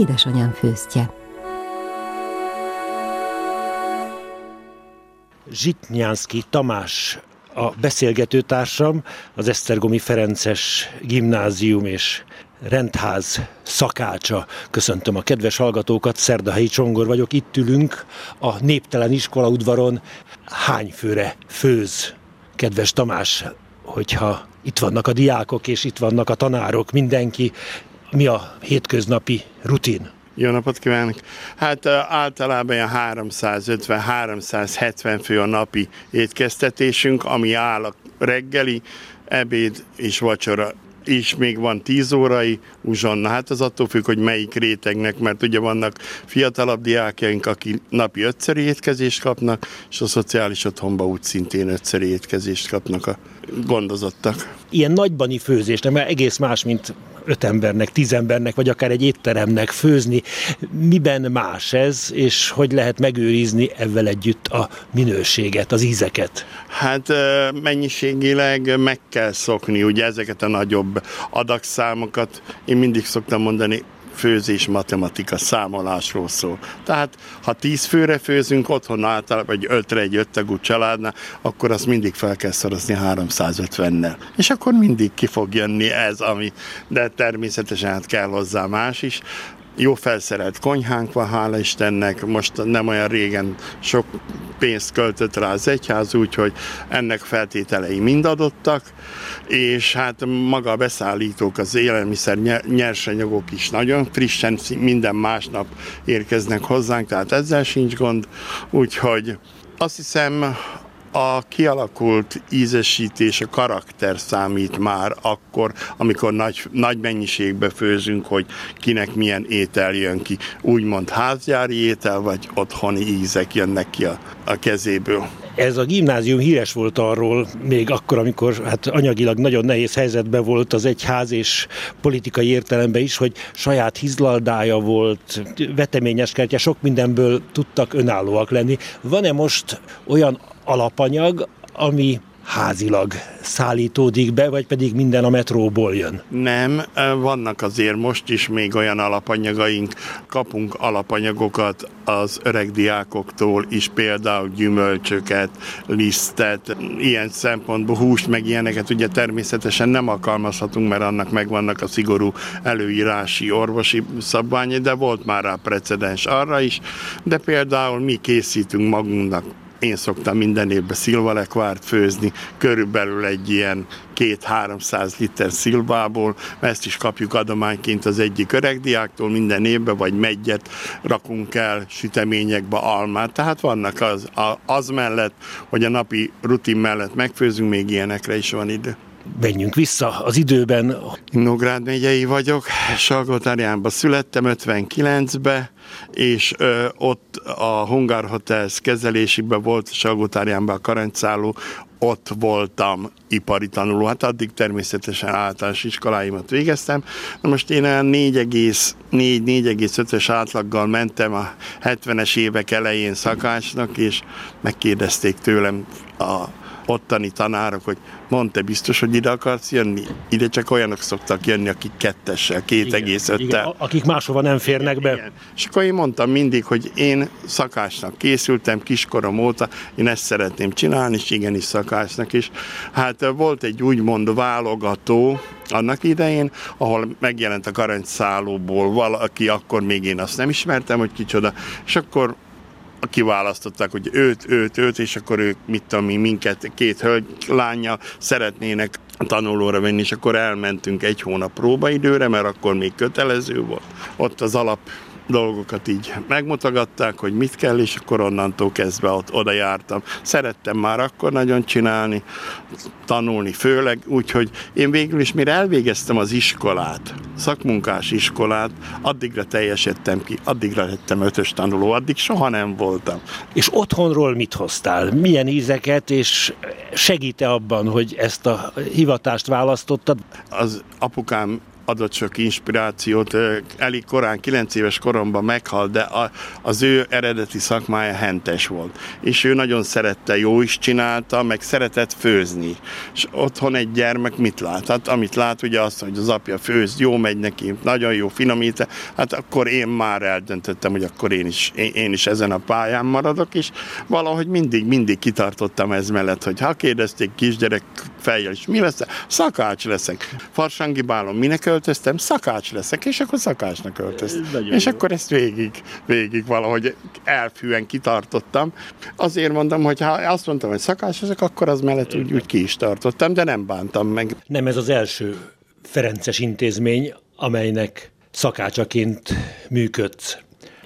édesanyám főztje. Zsitnyánszki Tamás a beszélgetőtársam, az Esztergomi Ferences Gimnázium és rendház szakácsa. Köszöntöm a kedves hallgatókat, Szerdahelyi Csongor vagyok, itt ülünk a néptelen iskola udvaron. Hány főre főz, kedves Tamás, hogyha itt vannak a diákok és itt vannak a tanárok, mindenki, mi a hétköznapi rutin? Jó napot kívánok! Hát általában ilyen 350-370 fő a napi étkeztetésünk, ami áll a reggeli, ebéd és vacsora is még van 10 órai uzsonna. Hát az attól függ, hogy melyik rétegnek, mert ugye vannak fiatalabb diákjaink, akik napi ötszeri étkezést kapnak, és a szociális otthonba úgy szintén ötszeri étkezést kapnak a gondozottak. Ilyen nagybani főzés, nem egész más, mint öt embernek, tíz embernek, vagy akár egy étteremnek főzni. Miben más ez, és hogy lehet megőrizni ezzel együtt a minőséget, az ízeket? Hát mennyiségileg meg kell szokni ugye ezeket a nagyobb adagszámokat. Én mindig szoktam mondani, főzés matematika számolásról szól. Tehát ha tíz főre főzünk otthon általában, vagy ötre egy öttagú családnál, akkor azt mindig fel kell szorozni 350-nel. És akkor mindig ki fog jönni ez, ami, de természetesen hát kell hozzá más is jó felszerelt konyhánk van, hála Istennek, most nem olyan régen sok pénzt költött rá az egyház, úgyhogy ennek feltételei mind adottak, és hát maga a beszállítók, az élelmiszer nyersanyagok is nagyon frissen, minden másnap érkeznek hozzánk, tehát ezzel sincs gond, úgyhogy azt hiszem a kialakult ízesítés, a karakter számít már akkor, amikor nagy, nagy mennyiségbe főzünk, hogy kinek milyen étel jön ki. Úgymond házjári étel, vagy otthoni ízek jönnek ki a, a kezéből. Ez a gimnázium híres volt arról, még akkor, amikor hát anyagilag nagyon nehéz helyzetben volt az egyház, és politikai értelemben is, hogy saját hizlaldája volt, veteményes kertje, sok mindenből tudtak önállóak lenni. Van-e most olyan alapanyag, ami házilag szállítódik be, vagy pedig minden a metróból jön? Nem, vannak azért most is még olyan alapanyagaink, kapunk alapanyagokat az öreg diákoktól is, például gyümölcsöket, lisztet, ilyen szempontból húst, meg ilyeneket ugye természetesen nem alkalmazhatunk, mert annak megvannak a szigorú előírási orvosi szabványai, de volt már rá precedens arra is, de például mi készítünk magunknak én szoktam minden évben szilvalekvárt főzni, körülbelül egy ilyen két-háromszáz liter szilvából, ezt is kapjuk adományként az egyik öregdiáktól minden évben, vagy megyet rakunk el süteményekbe almát. Tehát vannak az, az mellett, hogy a napi rutin mellett megfőzünk, még ilyenekre is van idő menjünk vissza az időben. Nógrád megyei vagyok, Salgótarjánban születtem 59-be, és ö, ott a Hungar Hotels kezelésében volt Salgótarjánban a karancszálló, ott voltam ipari tanuló, hát addig természetesen általános iskoláimat végeztem. Na most én olyan 4,4-4,5-ös átlaggal mentem a 70-es évek elején szakácsnak, és megkérdezték tőlem a ottani tanárok, hogy mondta biztos, hogy ide akarsz jönni? Ide csak olyanok szoktak jönni, akik kettessel, két egész öttel. Akik máshova nem férnek be. Igen. És akkor én mondtam mindig, hogy én szakásnak készültem kiskorom óta, én ezt szeretném csinálni, és igenis szakásnak is. Hát volt egy úgymond válogató, annak idején, ahol megjelent a karancszállóból valaki, akkor még én azt nem ismertem, hogy kicsoda, és akkor kiválasztották, hogy őt, őt, őt, és akkor ők, mit tudom mi, minket, két hölgy, lánya szeretnének tanulóra venni, és akkor elmentünk egy hónap próbaidőre, mert akkor még kötelező volt. Ott az alap dolgokat így megmutogatták, hogy mit kell, és akkor onnantól kezdve ott oda jártam. Szerettem már akkor nagyon csinálni, tanulni főleg, úgyhogy én végül is mire elvégeztem az iskolát, szakmunkás iskolát, addigra teljesedtem ki, addigra lettem ötös tanuló, addig soha nem voltam. És otthonról mit hoztál? Milyen ízeket, és segíte abban, hogy ezt a hivatást választottad? Az apukám adott sok inspirációt. Elég korán, 9 éves koromban meghalt, de az ő eredeti szakmája hentes volt. És ő nagyon szerette, jó is csinálta, meg szeretett főzni. És otthon egy gyermek mit lát? Hát amit lát, ugye azt, hogy az apja főz, jó megy neki, nagyon jó finomít, hát akkor én már eldöntöttem, hogy akkor én is, én, én is ezen a pályán maradok, és valahogy mindig, mindig kitartottam ez mellett, hogy ha kérdezték kisgyerek fejjel is, mi lesz? Szakács leszek. Farsangi bálon minek öltöztem? Szakács leszek, és akkor szakácsnak öltöztem. Nagyon és jó. akkor ezt végig, végig valahogy elfűen kitartottam. Azért mondom, hogy ha azt mondtam, hogy szakács leszek, akkor az mellett úgy, úgy ki is tartottam, de nem bántam meg. Nem ez az első Ferences intézmény, amelynek szakácsaként működsz.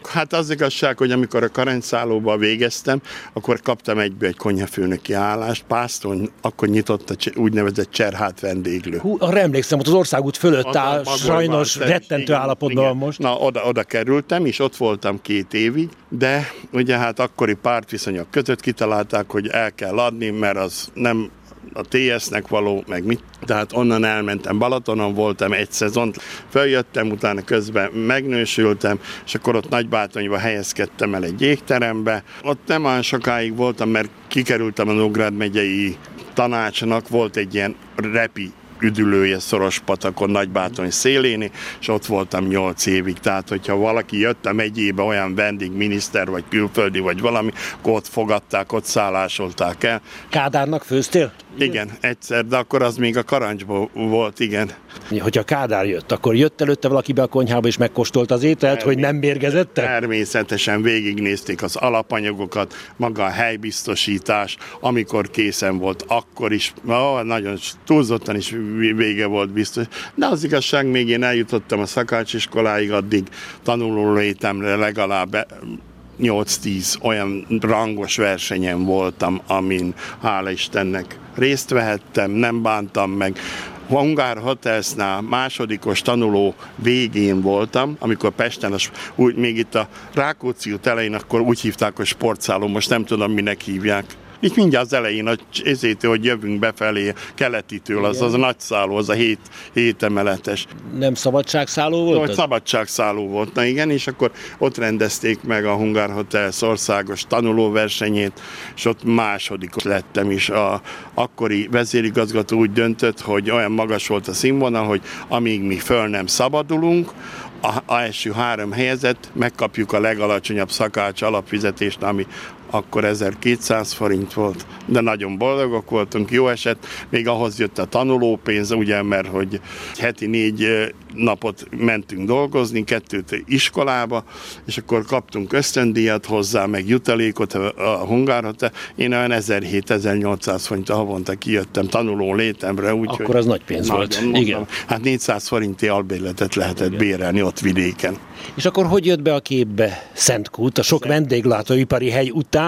Hát az igazság, hogy amikor a karencszállóba végeztem, akkor kaptam egyből egy konyhafőnöki állást. Pászton akkor nyitott a úgynevezett cserhát vendéglő. Hú, arra emlékszem, hogy az országút fölött oda, áll, sajnos rettentő igen, állapotban van most. Na, oda, oda kerültem, és ott voltam két évig, de ugye hát akkori pártviszonyok között kitalálták, hogy el kell adni, mert az nem a TS-nek való, meg mit. Tehát onnan elmentem Balatonon, voltam egy szezont, följöttem, utána közben megnősültem, és akkor ott Nagybátonyba helyezkedtem el egy jégterembe. Ott nem olyan sokáig voltam, mert kikerültem a Nógrád megyei tanácsnak, volt egy ilyen repi üdülője szoros patakon Nagybátony szélén, és ott voltam nyolc évig. Tehát, hogyha valaki jött a megyébe, olyan vendégminiszter, vagy külföldi, vagy valami, akkor ott fogadták, ott szállásolták el. Kádárnak főztél? Igen, egyszer, de akkor az még a karancsból volt, igen. Hogyha Kádár jött, akkor jött előtte valaki be a konyhába és megkóstolta az ételt, hogy nem mérgezette? Természetesen végignézték az alapanyagokat, maga a helybiztosítás, amikor készen volt, akkor is, ó, nagyon túlzottan is vége volt biztos. De az igazság, még én eljutottam a szakácsiskoláig, addig tanuló létemre legalább 8-10 olyan rangos versenyen voltam, amin hála Istennek részt vehettem, nem bántam meg. Hungár Hotelsnál másodikos tanuló végén voltam, amikor Pesten, az, úgy, még itt a Rákóczi út elején, akkor úgy hívták, hogy sportszálló, most nem tudom, minek hívják itt mindjárt az elején, a ezért, hogy jövünk befelé keletitől, az, az a nagy szálló, az a hét, hét emeletes. Nem szabadságszálló volt? Vagy szabadságszálló volt, na igen, és akkor ott rendezték meg a Hungár Hotel országos tanulóversenyét, és ott második lettem is. A akkori vezérigazgató úgy döntött, hogy olyan magas volt a színvonal, hogy amíg mi föl nem szabadulunk, a, a első három helyezett, megkapjuk a legalacsonyabb szakács alapfizetést, ami akkor 1200 forint volt, de nagyon boldogok voltunk, jó eset, még ahhoz jött a tanulópénz, ugye, mert hogy heti négy napot mentünk dolgozni, kettőt iskolába, és akkor kaptunk ösztöndíjat hozzá, meg jutalékot a hungárot. Én olyan 1700-1800 forint havonta kijöttem tanuló létemre. Úgy, akkor az nagy pénz volt. Mondom, Igen. Hát 400 forinti albérletet lehetett Igen. bérelni ott vidéken. És akkor hogy jött be a képbe Szentkút, a sok vendéglátóipari hely után?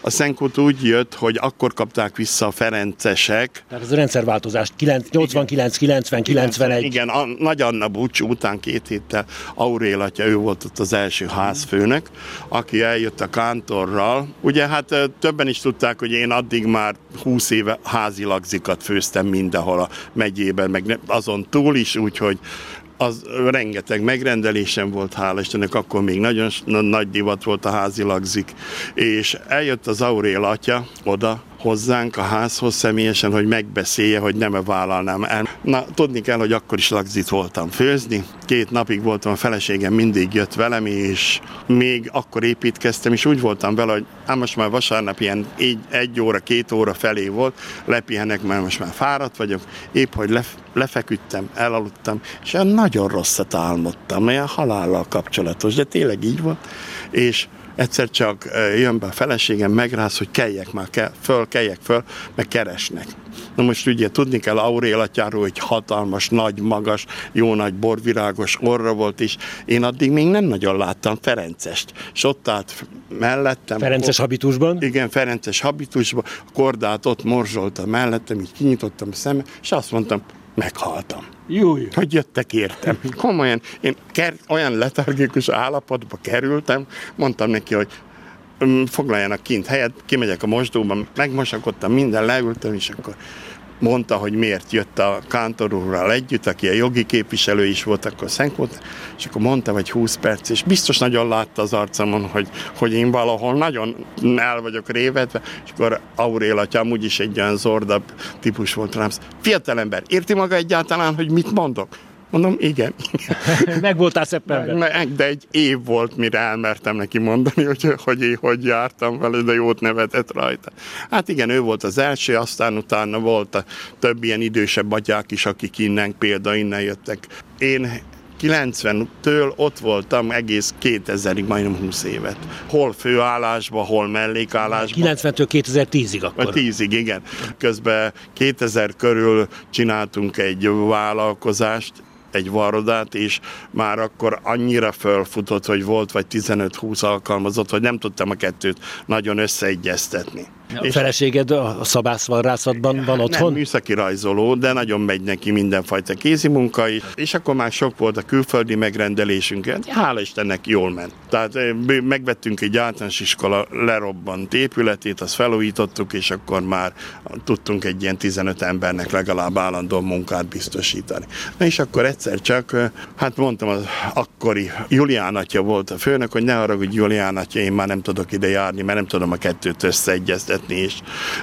A Szentkút úgy jött, hogy akkor kapták vissza a Ferencesek. Tehát ez a rendszerváltozás 89, 90, 91. Igen, a Nagy Anna búcsú után két héttel Aurél atya, ő volt ott az első házfőnök, aki eljött a kántorral. Ugye hát többen is tudták, hogy én addig már 20 éve házilagzikat főztem mindenhol a megyében, meg azon túl is, úgyhogy az rengeteg megrendelésem volt, hála Istennek, akkor még nagyon nagy divat volt a házilagzik, és eljött az Aurél atya oda, hozzánk a házhoz személyesen, hogy megbeszélje, hogy nem-e vállalnám el. Na, tudni kell, hogy akkor is lagzit voltam főzni. Két napig voltam, a feleségem mindig jött velem, és még akkor építkeztem, és úgy voltam vele, hogy ám most már vasárnap ilyen egy, egy óra, két óra felé volt, lepihenek, mert most már fáradt vagyok, épp hogy lef, lefeküdtem, elaludtam, és nagyon rosszat álmodtam, olyan halállal kapcsolatos, de tényleg így volt, és egyszer csak jön be a feleségem, megráz, hogy keljek már, kell, föl, keljek föl, meg keresnek. Na most ugye tudni kell Aurél atyáról, hogy hatalmas, nagy, magas, jó nagy borvirágos orra volt, és én addig még nem nagyon láttam Ferencest. És ott állt mellettem. Ferences ott, habitusban? Igen, Ferences habitusban. A kordát ott morzsolta mellettem, így kinyitottam a szemem, és azt mondtam, meghaltam. Júj. Hogy jöttek értem. Komolyan, én ker- olyan letargikus állapotba kerültem, mondtam neki, hogy um, foglaljanak kint helyet, kimegyek a mosdóba, megmosakodtam, minden leültem, és akkor mondta, hogy miért jött a kántorúrral együtt, aki a jogi képviselő is volt, akkor Szenkót, és akkor mondta, hogy 20 perc, és biztos nagyon látta az arcomon, hogy, hogy én valahol nagyon el vagyok révedve, és akkor Aurél atyám úgyis egy olyan zordabb típus volt rám. Fiatalember, érti maga egyáltalán, hogy mit mondok? Mondom, igen. Meg voltál szeptember. Meg, de egy év volt, mire elmertem neki mondani, hogy, hogy én hogy jártam vele, de jót nevetett rajta. Hát igen, ő volt az első, aztán utána volt a több ilyen idősebb atyák is, akik innen, példa innen jöttek. Én 90-től ott voltam egész 2000-ig, majdnem 20 évet. Hol főállásban, hol mellékállásban. 90-től 2010-ig akkor. 10-ig, igen. Közben 2000 körül csináltunk egy vállalkozást, egy varodát, és már akkor annyira fölfutott, hogy volt vagy 15-20 alkalmazott, hogy nem tudtam a kettőt nagyon összeegyeztetni. A feleséged a szabászvarrászatban van otthon? Nem, műszaki rajzoló, de nagyon megy neki mindenfajta kézi munka is, és akkor már sok volt a külföldi megrendelésünk, hála Istennek jól ment. Tehát megvettünk egy általános iskola lerobbant épületét, azt felújítottuk, és akkor már tudtunk egy ilyen 15 embernek legalább állandó munkát biztosítani. Na és akkor egyszer csak, hát mondtam, az akkori Julián atya volt a főnök, hogy ne arra, hogy Julián atya, én már nem tudok ide járni, mert nem tudom a kettőt összeegyeztetni fizetni, és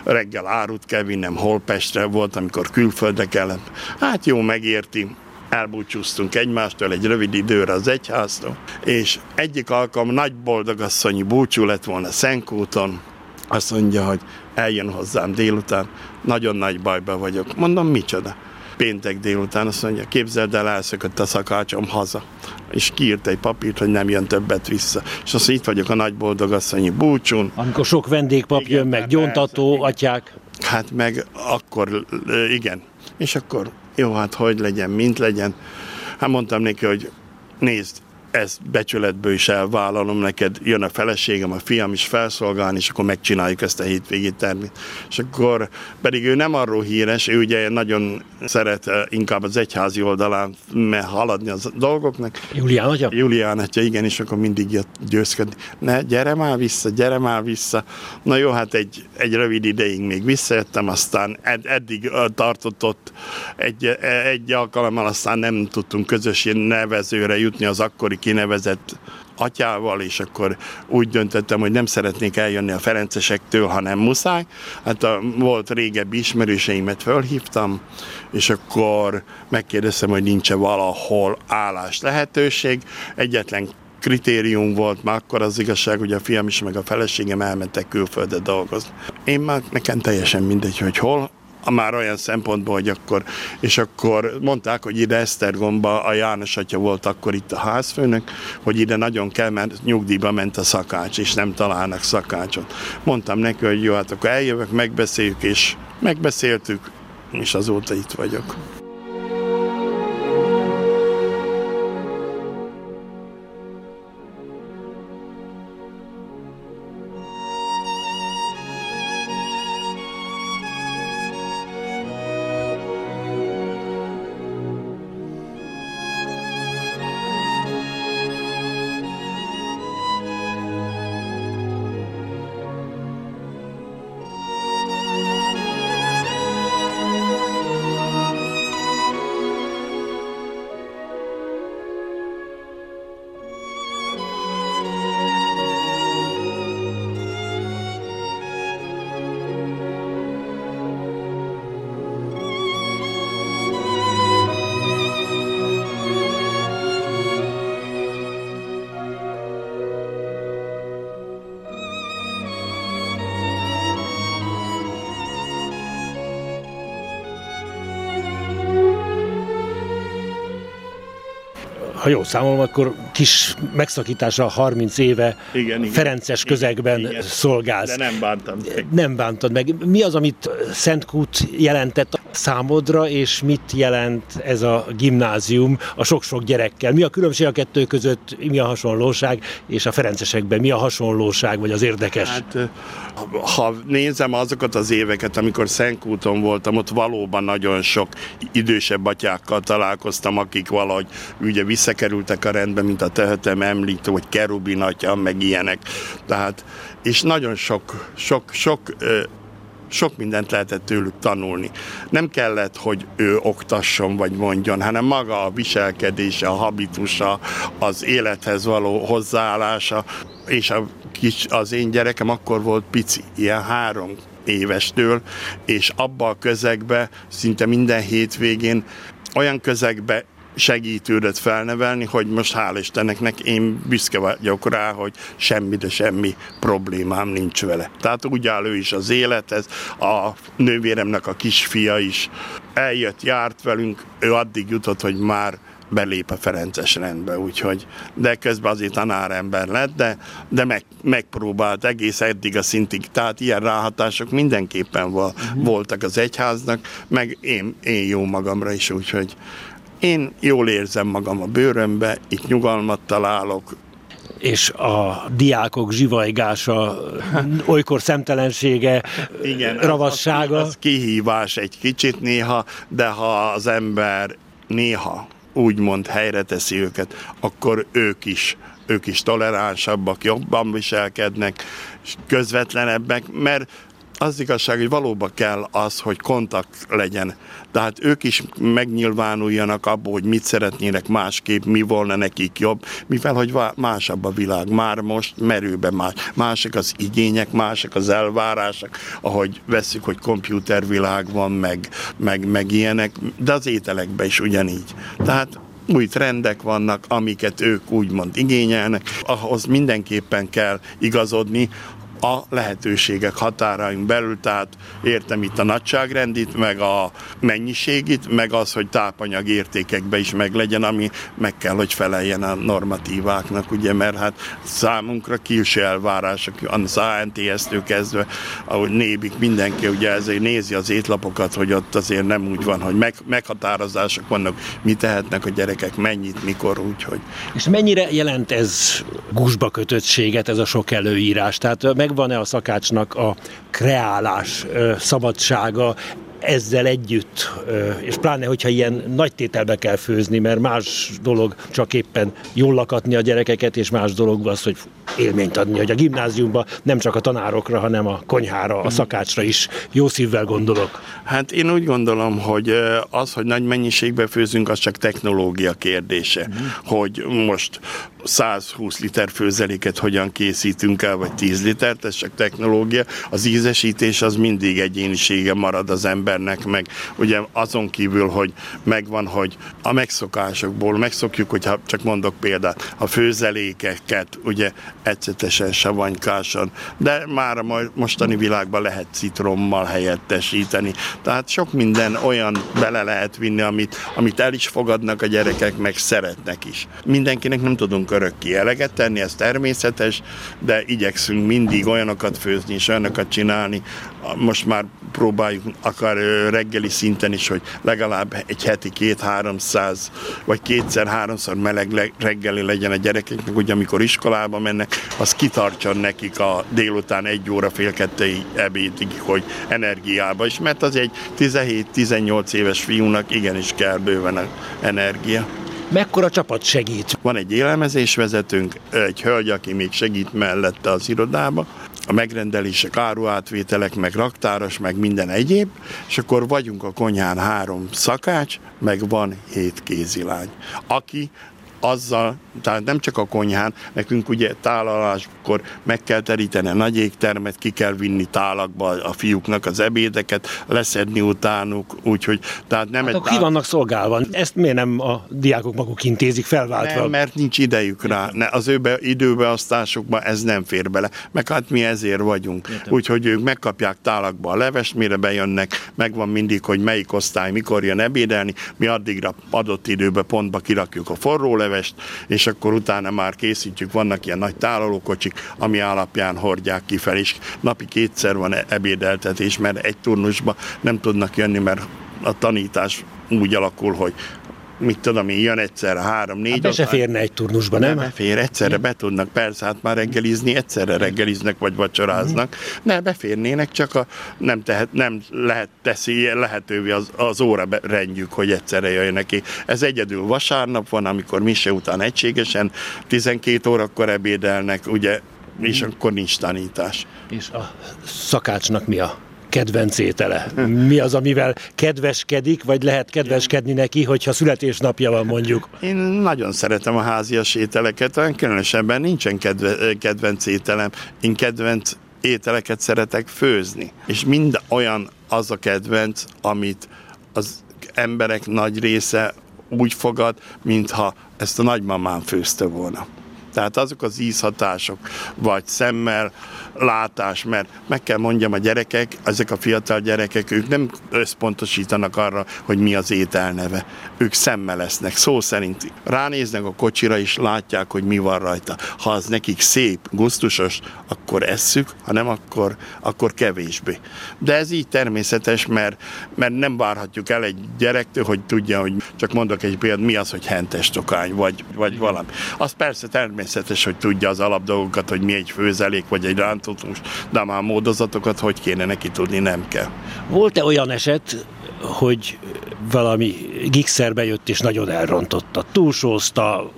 reggel árut kell vinnem Holpestre, volt, amikor külföldre kellett. Hát jó, megérti, elbúcsúztunk egymástól egy rövid időre az egyháztól, és egyik alkalom nagy boldogasszonyi búcsú lett volna Szenkúton, azt mondja, hogy eljön hozzám délután, nagyon nagy bajba vagyok. Mondom, micsoda? Péntek délután azt mondja, képzeld el, elszökött a szakácsom haza. És kiírt egy papírt, hogy nem jön többet vissza. És azt itt vagyok a nagy boldogasszonyi búcsún. Amikor sok vendégpap igen, jön, meg gyontató, persze, atyák. Hát meg akkor, igen. És akkor jó, hát hogy legyen, mint legyen. Hát mondtam neki, hogy nézd, ezt becsületből is elvállalom neked, jön a feleségem, a fiam is felszolgálni, és akkor megcsináljuk ezt a hétvégi termét. És akkor pedig ő nem arról híres, ő ugye nagyon szeret eh, inkább az egyházi oldalán haladni az dolgoknak. Julián atya? Julián atya, igen, és akkor mindig jött győzködni. Ne, gyere már vissza, gyere már vissza. Na jó, hát egy, egy rövid ideig még visszajöttem, aztán ed, eddig eh, tartott ott egy, eh, egy alkalommal, aztán nem tudtunk közös nevezőre jutni az akkori kinevezett atyával, és akkor úgy döntöttem, hogy nem szeretnék eljönni a Ferencesektől, hanem muszáj. Hát a, volt régebbi ismerőseimet fölhívtam, és akkor megkérdeztem, hogy nincs-e valahol állás lehetőség. Egyetlen kritérium volt már akkor az igazság, hogy a fiam is meg a feleségem elmentek külföldre dolgozni. Én már nekem teljesen mindegy, hogy hol, már olyan szempontból, hogy akkor, és akkor mondták, hogy ide Esztergomba a János atya volt akkor itt a házfőnök, hogy ide nagyon kell, mert nyugdíjba ment a szakács, és nem találnak szakácsot. Mondtam neki, hogy jó, hát akkor eljövök, megbeszéljük, és megbeszéltük, és azóta itt vagyok. Ha jól számolom, akkor kis megszakítása 30 éve igen, igen. Ferences közegben igen, szolgálsz. De nem bántam meg. Nem bántad meg. Mi az, amit Szentkút jelentett számodra, és mit jelent ez a gimnázium a sok-sok gyerekkel? Mi a különbség a kettő között, mi a hasonlóság, és a Ferencesekben mi a hasonlóság, vagy az érdekes? Hát, ha nézem azokat az éveket, amikor Szentkúton voltam, ott valóban nagyon sok idősebb atyákkal találkoztam, akik valahogy ugye visszakerültek a rendbe, mint a tehetem említő, hogy Kerubin atya, meg ilyenek. Tehát, és nagyon sok, sok, sok sok mindent lehetett tőlük tanulni. Nem kellett, hogy ő oktasson vagy mondjon, hanem maga a viselkedése, a habitusa, az élethez való hozzáállása, és a kis, az én gyerekem akkor volt pici, ilyen három évestől, és abba a közegbe szinte minden hétvégén olyan közegbe segítődött felnevelni, hogy most hál' Istennek én büszke vagyok rá, hogy semmi, de semmi problémám nincs vele. Tehát úgy áll ő is az élethez, a nővéremnek a kisfia is eljött, járt velünk, ő addig jutott, hogy már belép a Ferences rendbe, úgyhogy, de közben azért tanárember lett, de, de meg, megpróbált egész eddig a szintig, tehát ilyen ráhatások mindenképpen val, uh-huh. voltak az egyháznak, meg én, én jó magamra is, úgyhogy én jól érzem magam a bőrömbe, itt nyugalmat találok, és a diákok zsivajgása, olykor szemtelensége, Igen, ravassága. Az, az kihívás egy kicsit néha, de ha az ember néha úgymond helyre teszi őket, akkor ők is ők is toleránsabbak, jobban viselkednek, közvetlenebbek, mert az igazság, hogy valóban kell az, hogy kontakt legyen. Tehát ők is megnyilvánuljanak abból, hogy mit szeretnének másképp, mi volna nekik jobb, mivel hogy másabb a világ. Már most merőben más. Mások az igények, mások az elvárások, ahogy veszük, hogy komputervilág van, meg, meg, meg ilyenek, de az ételekben is ugyanígy. Tehát új trendek vannak, amiket ők úgymond igényelnek, ahhoz mindenképpen kell igazodni, a lehetőségek határain belül, tehát értem itt a nagyságrendit, meg a mennyiségit, meg az, hogy tápanyag értékekbe is meg legyen, ami meg kell, hogy feleljen a normatíváknak, ugye, mert hát számunkra külső elvárások, az ANTS-től kezdve, ahogy nébik mindenki, ugye ezért nézi az étlapokat, hogy ott azért nem úgy van, hogy meg, meghatározások vannak, mi tehetnek a gyerekek, mennyit, mikor, úgyhogy. És mennyire jelent ez gusba kötöttséget, ez a sok előírás? Tehát megvan-e a szakácsnak a kreálás szabadsága, ezzel együtt, és pláne, hogyha ilyen nagy tételbe kell főzni, mert más dolog csak éppen jól lakatni a gyerekeket, és más dolog az, hogy élményt adni, hogy a gimnáziumban nem csak a tanárokra, hanem a konyhára, a szakácsra is jó szívvel gondolok. Hát én úgy gondolom, hogy az, hogy nagy mennyiségbe főzünk, az csak technológia kérdése. Mm. Hogy most 120 liter főzeléket hogyan készítünk el, vagy 10 litert, ez csak technológia. Az ízesítés az mindig egyénisége marad az embernek, meg ugye azon kívül, hogy megvan, hogy a megszokásokból megszokjuk, hogyha csak mondok példát, a főzelékeket ugye ecetesen, savanykásan, de már a mostani világban lehet citrommal helyettesíteni. Tehát sok minden olyan bele lehet vinni, amit, amit el is fogadnak a gyerekek, meg szeretnek is. Mindenkinek nem tudunk örökké eleget tenni, ez természetes, de igyekszünk mindig olyanokat főzni és olyanokat csinálni. Most már próbáljuk akár reggeli szinten is, hogy legalább egy heti két-háromszáz, vagy kétszer-háromszor meleg reggeli legyen a gyerekeknek, hogy amikor iskolába mennek, az kitartson nekik a délután egy óra fél kettei ebédig, hogy energiába is, mert az egy 17-18 éves fiúnak igenis kell bőven energia. Mekkora csapat segít? Van egy élelmezésvezetőnk, egy hölgy, aki még segít mellette az irodába, a megrendelések, áruátvételek, meg raktáros, meg minden egyéb, és akkor vagyunk a konyhán három szakács, meg van hét kézilány, aki azzal, tehát nem csak a konyhán, nekünk ugye tálaláskor meg kell teríteni a nagy égtermet, ki kell vinni tálakba a fiúknak az ebédeket, leszedni utánuk, úgyhogy tehát nem hát egy... Ki vannak szolgálva? Ezt miért nem a diákok maguk intézik felváltva? Nem, mert nincs idejük rá. Ne, az ő be, időbeosztásokban ez nem fér bele. Meg hát mi ezért vagyunk. Úgyhogy ők megkapják tálakba a levest, mire bejönnek, megvan mindig, hogy melyik osztály mikor jön ebédelni, mi addigra adott időbe pontba kirakjuk a forró levest, és akkor utána már készítjük, vannak ilyen nagy tálalókocsik, ami alapján hordják kifelé, és napi kétszer van ebédeltetés, mert egy turnusba nem tudnak jönni, mert a tanítás úgy alakul, hogy mit tudom én, jön egyszerre három, négy. Hát be se férne egy turnusba, nem? Nem befér, egyszerre be tudnak, persze, hát már reggelizni, egyszerre reggeliznek, vagy vacsoráznak. Ne, beférnének, csak a, nem, tehet, nem lehet teszi lehetővé az, az óra rendjük, hogy egyszerre jöjjön ki. Ez egyedül vasárnap van, amikor mise után egységesen, 12 órakor ebédelnek, ugye, és akkor nincs tanítás. És a szakácsnak mi a kedvenc étele? Mi az, amivel kedveskedik, vagy lehet kedveskedni neki, hogyha születésnapja van mondjuk? Én nagyon szeretem a házias ételeket, olyan különösebben nincsen kedve, kedvenc ételem. Én kedvenc ételeket szeretek főzni. És mind olyan az a kedvenc, amit az emberek nagy része úgy fogad, mintha ezt a nagymamám főzte volna. Tehát azok az ízhatások, vagy szemmel, látás, mert meg kell mondjam, a gyerekek, ezek a fiatal gyerekek, ők nem összpontosítanak arra, hogy mi az étel neve. Ők szemmel lesznek, szó szerint. Ránéznek a kocsira, és látják, hogy mi van rajta. Ha az nekik szép, gusztusos, akkor esszük, ha nem, akkor, akkor kevésbé. De ez így természetes, mert, mert nem várhatjuk el egy gyerektől, hogy tudja, hogy csak mondok egy példát, mi az, hogy hentes tokány, vagy, vagy valami. Az persze természetes, hogy tudja az alapdolgokat, hogy mi egy főzelék, vagy egy ránt most, de már módozatokat hogy kéne neki tudni, nem kell. Volt-e olyan eset, hogy valami gigszerbe jött és nagyon elrontotta, túlsózta,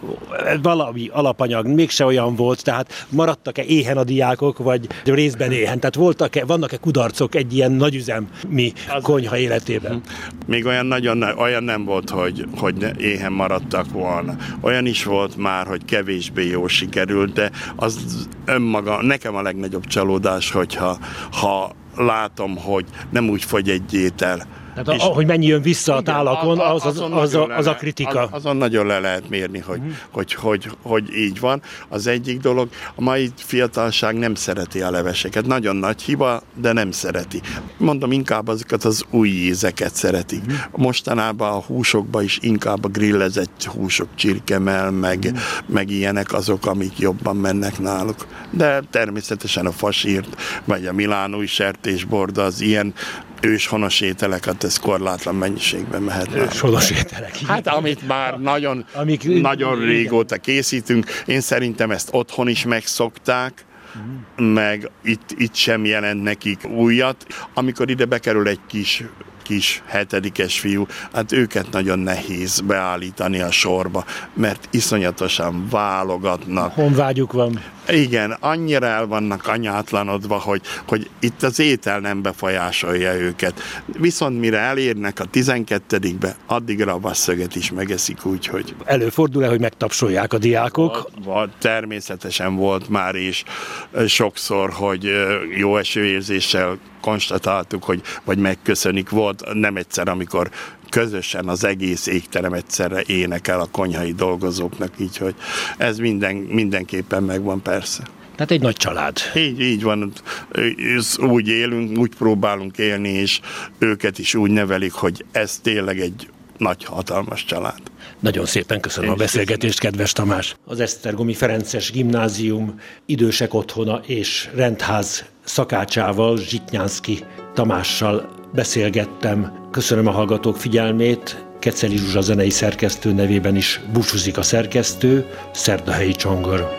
valami alapanyag mégse olyan volt, tehát maradtak-e éhen a diákok, vagy részben éhen? Tehát voltak-e, vannak-e kudarcok egy ilyen nagyüzemi konyha életében? Mhm. Még olyan nagyon olyan nem volt, hogy, hogy éhen maradtak volna. Olyan is volt már, hogy kevésbé jó sikerült, de az önmaga, nekem a legnagyobb csalódás, hogyha ha látom, hogy nem úgy fogy egy étel, tehát és, hogy mennyi jön vissza igen, a tálakon, az, az, az, a, az a kritika. Az, azon nagyon le lehet mérni, hogy, uh-huh. hogy, hogy, hogy így van. Az egyik dolog, a mai fiatalság nem szereti a leveseket. Nagyon nagy hiba, de nem szereti. Mondom, inkább azokat az új ízeket szeretik. Uh-huh. Mostanában a húsokban is inkább a grillezett húsok, csirkemel, meg, uh-huh. meg ilyenek azok, amik jobban mennek náluk. De természetesen a fasírt, vagy a milánói sertésborda, az ilyen őshonos ételeket, ez korlátlan mennyiségben mehet. Őshonos ételek. Hát amit már nagyon, Amik, nagyon régóta készítünk, én szerintem ezt otthon is megszokták, meg itt, itt sem jelent nekik újat. Amikor ide bekerül egy kis kis hetedikes fiú, hát őket nagyon nehéz beállítani a sorba, mert iszonyatosan válogatnak. Honvágyuk van. Igen, annyira el vannak anyátlanodva, hogy, hogy itt az étel nem befolyásolja őket. Viszont mire elérnek a 12-be, addigra a vasszöget is megeszik úgy, hogy... Előfordul-e, hogy megtapsolják a diákok? Volt, volt, természetesen volt már is sokszor, hogy jó esőérzéssel konstatáltuk, hogy vagy megköszönik. Volt nem egyszer, amikor közösen az egész égterem egyszerre énekel a konyhai dolgozóknak, így hogy ez minden, mindenképpen megvan persze. Tehát egy nagy család. Így, így van. Úgy élünk, úgy próbálunk élni, és őket is úgy nevelik, hogy ez tényleg egy nagy, hatalmas család. Nagyon szépen köszönöm Én a beszélgetést, köszönöm. kedves Tamás. Az Esztergomi Ferences Gimnázium idősek otthona és rendház szakácsával, Zsitnyánszki Tamással beszélgettem. Köszönöm a hallgatók figyelmét. Keceli Zsuzsa zenei szerkesztő nevében is búcsúzik a szerkesztő, Szerdahelyi Csongor.